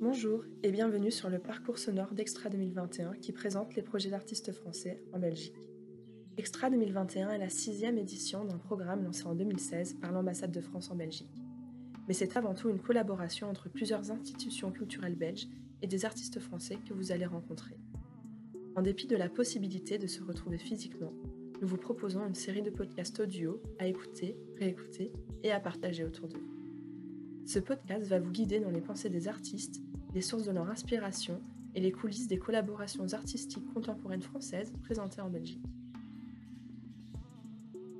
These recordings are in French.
Bonjour et bienvenue sur le parcours sonore d'Extra 2021 qui présente les projets d'artistes français en Belgique. Extra 2021 est la sixième édition d'un programme lancé en 2016 par l'ambassade de France en Belgique. Mais c'est avant tout une collaboration entre plusieurs institutions culturelles belges et des artistes français que vous allez rencontrer. En dépit de la possibilité de se retrouver physiquement, nous vous proposons une série de podcasts audio à écouter, réécouter et à partager autour de vous. Ce podcast va vous guider dans les pensées des artistes, les sources de leur inspiration et les coulisses des collaborations artistiques contemporaines françaises présentées en Belgique.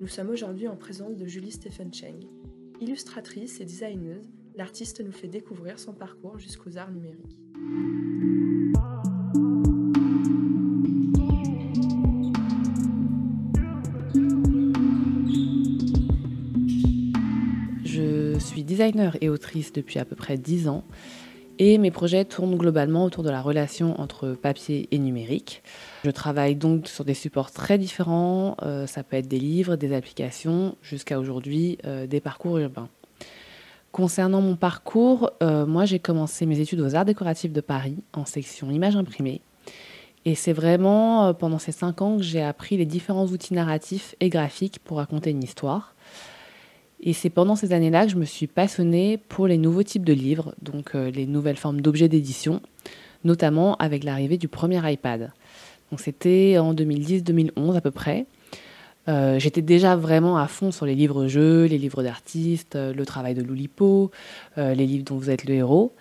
Nous sommes aujourd'hui en présence de Julie Stephen Cheng. Illustratrice et designeuse, l'artiste nous fait découvrir son parcours jusqu'aux arts numériques. Designer et autrice depuis à peu près 10 ans et mes projets tournent globalement autour de la relation entre papier et numérique. Je travaille donc sur des supports très différents, euh, ça peut être des livres, des applications, jusqu'à aujourd'hui euh, des parcours urbains. Concernant mon parcours, euh, moi j'ai commencé mes études aux Arts décoratifs de Paris en section images imprimées. Et c'est vraiment pendant ces cinq ans que j'ai appris les différents outils narratifs et graphiques pour raconter une histoire. Et c'est pendant ces années-là que je me suis passionnée pour les nouveaux types de livres, donc euh, les nouvelles formes d'objets d'édition, notamment avec l'arrivée du premier iPad. Donc c'était en 2010-2011 à peu près. Euh, j'étais déjà vraiment à fond sur les livres-jeux, les livres d'artistes, euh, le travail de Loulipo, les livres dont vous êtes le héros.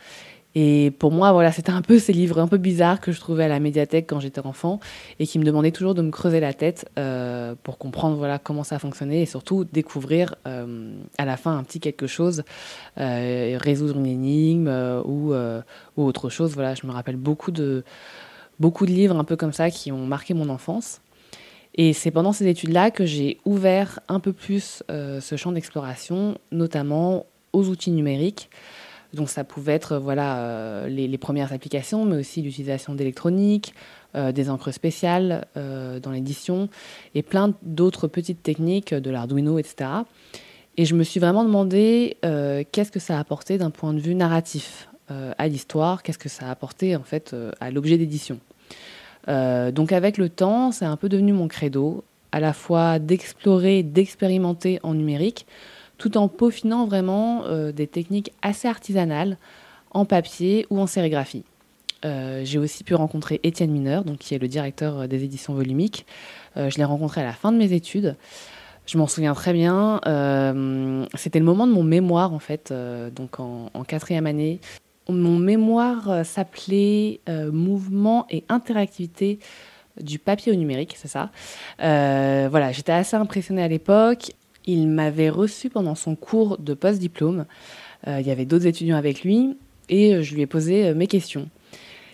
Et pour moi, voilà, c'était un peu ces livres un peu bizarres que je trouvais à la médiathèque quand j'étais enfant et qui me demandaient toujours de me creuser la tête euh, pour comprendre voilà comment ça fonctionnait et surtout découvrir euh, à la fin un petit quelque chose, euh, résoudre une énigme ou, autre chose. Voilà, je me rappelle beaucoup de beaucoup de livres un peu comme ça qui ont marqué mon enfance. Et c'est pendant ces études-là que j'ai ouvert un peu plus ce champ d'exploration, notamment aux outils numériques. Donc ça pouvait être voilà euh, les, premières applications, mais aussi l'utilisation d'électronique, euh, des encres spéciales euh, dans l'édition et plein d'autres petites techniques de l'Arduino, etc. Et je me suis vraiment demandé qu'est-ce que ça a apporté d'un point de vue narratif à l'histoire, qu'est-ce que ça a apporté en fait à l'objet d'édition? donc avec le temps, c'est un peu devenu mon credo, à la fois d'explorer, d'expérimenter en numérique, tout en peaufinant vraiment euh, des techniques assez artisanales en papier ou en sérigraphie. Euh, j'ai aussi pu rencontrer Étienne Mineur, donc, qui est le directeur euh, des éditions volumiques. je l'ai rencontré à la fin de mes études. Je m'en souviens très bien. C'était le moment de mon mémoire, en fait, donc en, en, quatrième année. Mon mémoire s'appelait Mouvement et interactivité du papier au numérique, c'est ça. voilà, j'étais assez impressionnée à l'époque. Il m'avait reçu pendant son cours de post-diplôme. Euh, il y avait d'autres étudiants avec lui et euh, je lui ai posé euh, mes questions.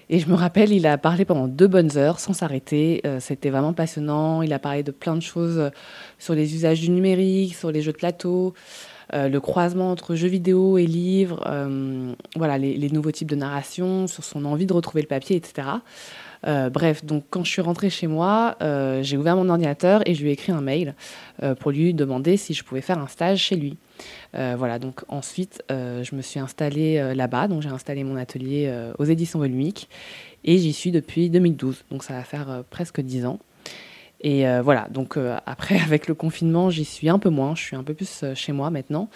Et je me rappelle, il a parlé pendant deux bonnes heures sans s'arrêter. C'était vraiment passionnant. Il a parlé de plein de choses sur les usages du numérique, sur les jeux de plateau, le croisement entre jeux vidéo et livres, voilà, les, les, nouveaux types de narration, sur son envie de retrouver le papier, etc. Euh, bref, donc quand je suis rentrée chez moi, euh, j'ai ouvert mon ordinateur et je lui ai écrit un mail euh, pour lui demander si je pouvais faire un stage chez lui. voilà, donc ensuite, je me suis installée là-bas, donc j'ai installé mon atelier aux éditions volumiques et j'y suis depuis 2012, donc ça va faire presque 10 ans. Et voilà, donc après, avec le confinement, j'y suis un peu moins, je suis un peu plus chez moi maintenant.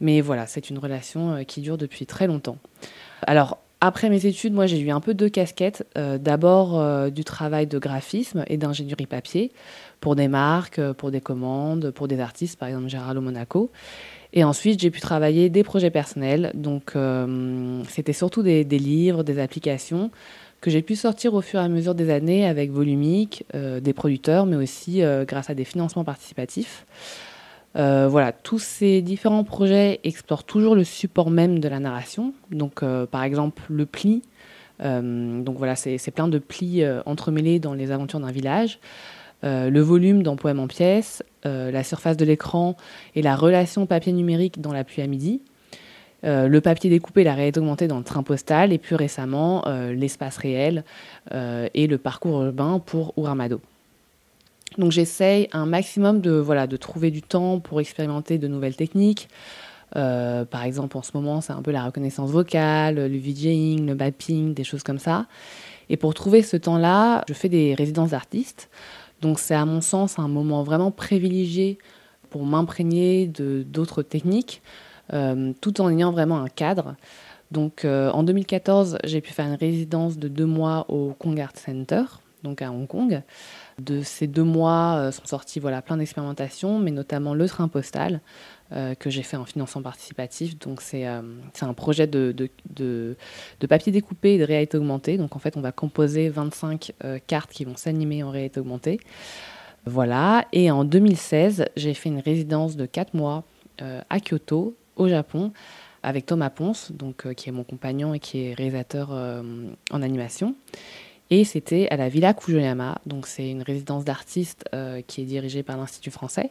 Mais voilà, c'est une relation qui dure depuis très longtemps. Alors, après mes études, moi j'ai eu un peu deux casquettes. Euh, d'abord euh, du travail de graphisme et d'ingénierie papier pour des marques, euh, pour des commandes, pour des artistes, par exemple Gérald Monaco. Et ensuite j'ai pu travailler des projets personnels. Donc c'était surtout des, des, livres, des applications que j'ai pu sortir au fur et à mesure des années avec Volumique, des producteurs, mais aussi grâce à des financements participatifs. Euh, voilà, tous ces différents projets explorent toujours le support même de la narration. Donc, euh, par exemple, le pli. Euh, donc voilà, c'est plein de plis entremêlés dans les aventures d'un village. le volume dans Poème en pièces, la surface de l'écran et la relation papier numérique dans La pluie à midi. le papier découpé, la réalité augmentée dans le train postal, et plus récemment l'espace réel et le parcours urbain pour Ouramado. Donc j'essaye un maximum de, voilà, de trouver du temps pour expérimenter de nouvelles techniques. Euh, par exemple, en ce moment, c'est un peu la reconnaissance vocale, le VJing, le mapping, des choses comme ça. Et pour trouver ce temps-là, je fais des résidences d'artistes. Donc c'est à mon sens un moment vraiment privilégié pour m'imprégner de d'autres techniques, euh, tout en ayant vraiment un cadre. Donc euh, en 2014, j'ai pu faire une résidence de deux mois au Kong Art Center, donc à Hong Kong. De ces deux mois euh, sont sortis voilà, plein d'expérimentations, mais notamment le train postal euh, que j'ai fait en financement participatif. Donc c'est euh, un projet de, papier découpé et de réalité augmentée. Donc en fait, on va composer 25 cartes qui vont s'animer en réalité augmentée. Voilà. Et en 2016, j'ai fait une résidence de 4 mois à Kyoto, au Japon, avec Thomas Ponce, donc, qui est mon compagnon et qui est réalisateur en animation. Et c'était à la Villa Kujoyama, donc c'est une résidence d'artistes euh, qui est dirigée par l'Institut français.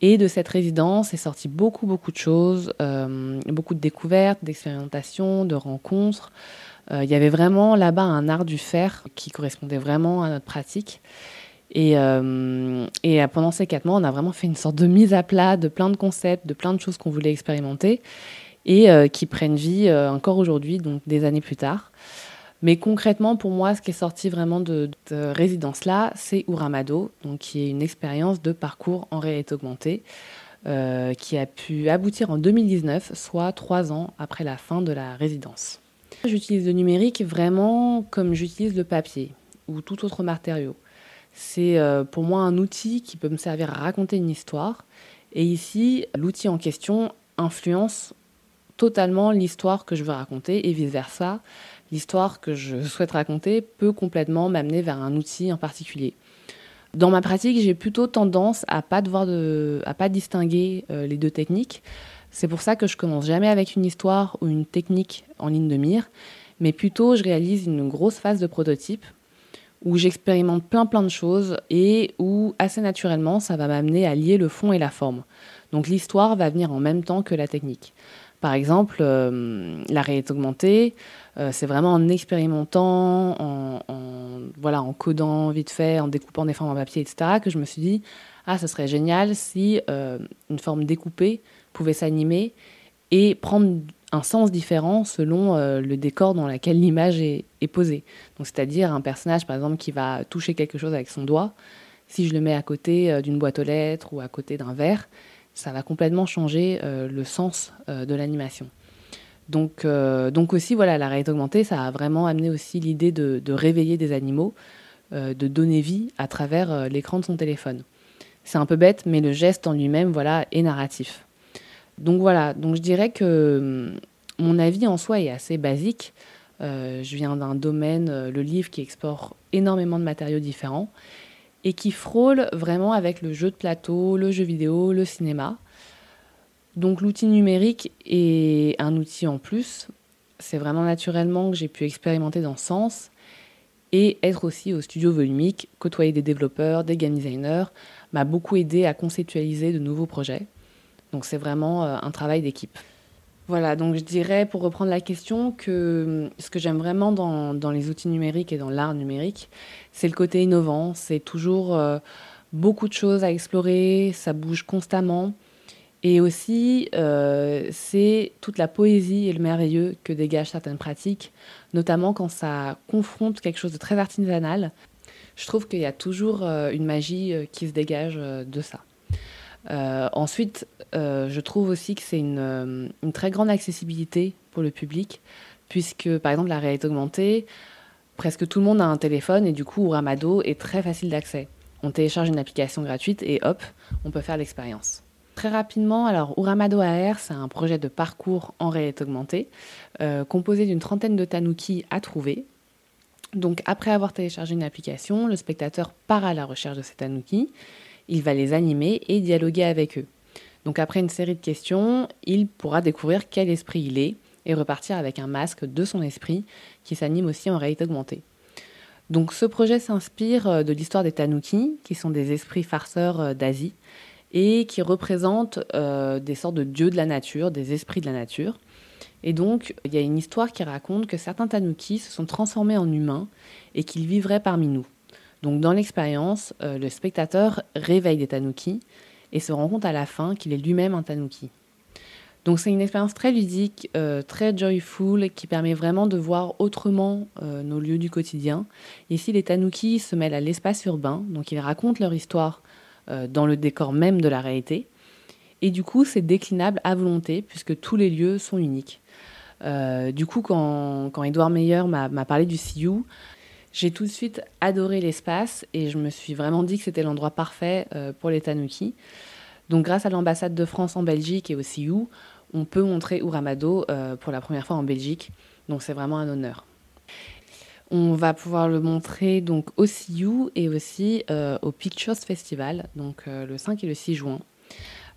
Et de cette résidence est sorti beaucoup, beaucoup de choses, euh, beaucoup de découvertes, d'expérimentations, de rencontres. Euh, il y avait vraiment là-bas un art du faire qui correspondait vraiment à notre pratique. Et, et, pendant ces quatre mois, on a vraiment fait une sorte de mise à plat de plein de concepts, de plein de choses qu'on voulait expérimenter et qui prennent vie encore aujourd'hui, donc des années plus tard. Mais concrètement, pour moi, ce qui est sorti vraiment de, de résidence-là, c'est Uramado, donc qui est une expérience de parcours en réalité augmentée, euh, qui a pu aboutir en 2019, soit trois ans après la fin de la résidence. J'utilise le numérique vraiment comme j'utilise le papier ou tout autre matériau. C'est euh, pour moi un outil qui peut me servir à raconter une histoire. Et ici, l'outil en question influence totalement l'histoire que je veux raconter et vice-versa l'histoire que je souhaite raconter peut complètement m'amener vers un outil en particulier. Dans ma pratique, j'ai plutôt tendance à pas devoir de, à pas distinguer euh, les deux techniques. C'est pour ça que je commence jamais avec une histoire ou une technique en ligne de mire, mais plutôt je réalise une grosse phase de prototype où j'expérimente plein plein de choses et où assez naturellement ça va m'amener à lier le fond et la forme. Donc l'histoire va venir en même temps que la technique. Par exemple, euh, la réalité augmentée, euh, c'est vraiment en expérimentant, en, voilà, en codant vite fait, en découpant des formes en papier, etc., que je me suis dit, ah, ce serait génial si euh, une forme découpée pouvait s'animer et prendre un sens différent selon le décor dans lequel l'image est, posée. C'est-à-dire un personnage, par exemple, qui va toucher quelque chose avec son doigt, si je le mets à côté d'une boîte aux lettres ou à côté d'un verre, ça va complètement changer euh, le sens euh, de l'animation. Donc, euh, donc aussi, voilà, la réalité augmentée, ça a vraiment amené aussi l'idée de, réveiller des animaux, de donner vie à travers l'écran de son téléphone. C'est un peu bête, mais le geste en lui-même, voilà, est narratif. Donc voilà, je dirais que hum, mon avis en soi est assez basique. je viens d'un domaine, le livre, qui explore énormément de matériaux différents et qui frôle vraiment avec le jeu de plateau, le jeu vidéo, le cinéma. Donc l'outil numérique est un outil en plus. C'est vraiment naturellement que j'ai pu expérimenter dans ce sens et être aussi au studio volumique, côtoyer des développeurs, des game designers, m'a beaucoup aidé à conceptualiser de nouveaux projets. Donc c'est vraiment euh, un travail d'équipe. Voilà, donc je dirais, pour reprendre la question, que hum, ce que j'aime vraiment dans, les outils numériques et dans l'art numérique, c'est le côté innovant. C'est toujours euh, beaucoup de choses à explorer, ça bouge constamment. Et aussi, euh, c'est toute la poésie et le merveilleux que dégagent certaines pratiques, notamment quand ça confronte quelque chose de très artisanal. Je trouve qu'il y a toujours euh, une magie qui se dégage de ça. Euh, ensuite, euh, je trouve aussi que c'est euh, une, très grande accessibilité pour le public, puisque par exemple la réalité augmentée, presque tout le monde a un téléphone et du coup Ramado est très facile d'accès. On télécharge une application gratuite et hop, on peut faire l'expérience. Très rapidement, alors Uramado AR, c'est un projet de parcours en réalité augmentée, composé d'une trentaine de tanuki à trouver. Donc après avoir téléchargé une application, le spectateur part à la recherche de ces tanuki il va les animer et dialoguer avec eux. Donc après une série de questions, il pourra découvrir quel esprit il est et repartir avec un masque de son esprit qui s'anime aussi en réalité augmentée. Donc ce projet s'inspire euh, de l'histoire des Tanuki, qui sont des esprits farceurs euh, d'Asie et qui représentent euh, des sortes de dieux de la nature, des esprits de la nature. Et donc, il y a une histoire qui raconte que certains tanuki se sont transformés en humains et qu'ils vivraient parmi nous. Donc, dans l'expérience, euh, le spectateur réveille des tanuki et se rend compte à la fin qu'il est lui-même un tanuki. Donc c'est une expérience très ludique, euh, très joyful, qui permet vraiment de voir autrement euh, nos lieux du quotidien. Ici, les tanuki se mêlent à l'espace urbain, donc ils racontent leur histoire dans le décor même de la réalité. Et du coup, c'est déclinable à volonté, puisque tous les lieux sont uniques. du coup, quand, quand Edouard Meyer m'a parlé du CIU, j'ai tout de suite adoré l'espace et je me suis vraiment dit que c'était l'endroit parfait pour les tanuki. Donc grâce à l'ambassade de France en Belgique et au CIU, on peut montrer Uramado euh, pour la première fois en Belgique. Donc c'est vraiment un honneur. On va pouvoir le montrer donc au CIU et aussi euh, au Pictures Festival, donc euh, le 5 et le 6 juin.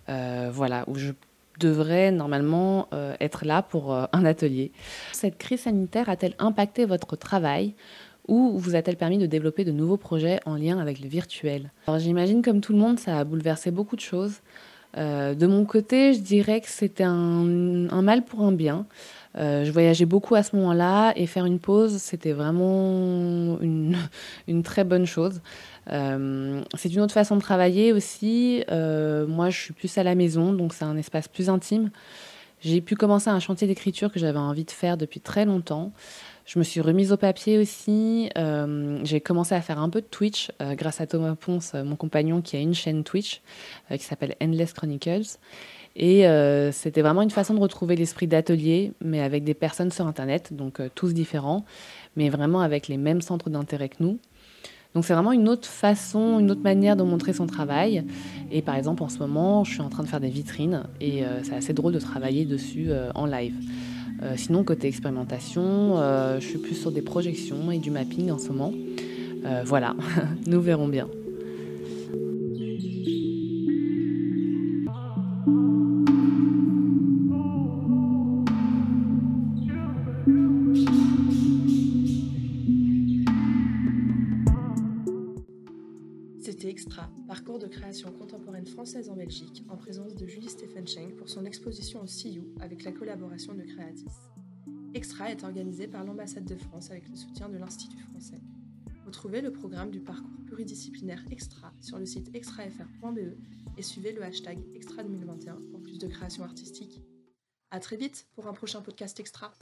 voilà, où je devrais normalement être là pour un atelier. Cette crise sanitaire a-t-elle impacté votre travail? Ou vous a-t-elle permis de développer de nouveaux projets en lien avec le virtuel? Alors j'imagine comme tout le monde, ça a bouleversé beaucoup de choses. Euh, de mon côté, je dirais que c'était un, mal pour un bien. Euh, je voyageais beaucoup à ce moment-là et faire une pause, c'était vraiment une, très bonne chose. Euh, c'est une autre façon de travailler aussi. moi, je suis plus à la maison, donc c'est un espace plus intime. J'ai pu commencer un chantier d'écriture que j'avais envie de faire depuis très longtemps. Je me suis remise au papier aussi. Euh, j'ai commencé à faire un peu de Twitch euh, grâce à Thomas Ponce, euh, mon compagnon, qui a une chaîne Twitch qui s'appelle Endless Chronicles. Et c'était vraiment une façon de retrouver l'esprit d'atelier, mais avec des personnes sur Internet, donc tous différents, mais vraiment avec les mêmes centres d'intérêt que nous. Donc c'est vraiment une autre façon, une autre manière de montrer son travail. Et par exemple, en ce moment, je suis en train de faire des vitrines et c'est assez drôle de travailler dessus en live. Euh, sinon, côté expérimentation, euh, je suis plus sur des projections et du mapping en ce moment. Euh, voilà, nous verrons bien. Extra, parcours de création contemporaine française en Belgique, en présence de Julie Stephenschenk pour son exposition au CIU avec la collaboration de Creatis. Extra est organisé par l'ambassade de France avec le soutien de l'Institut français. Retrouvez le programme du parcours pluridisciplinaire Extra sur le site extrafr.be et suivez le hashtag Extra 2021 pour plus de création artistique. A très vite pour un prochain podcast Extra.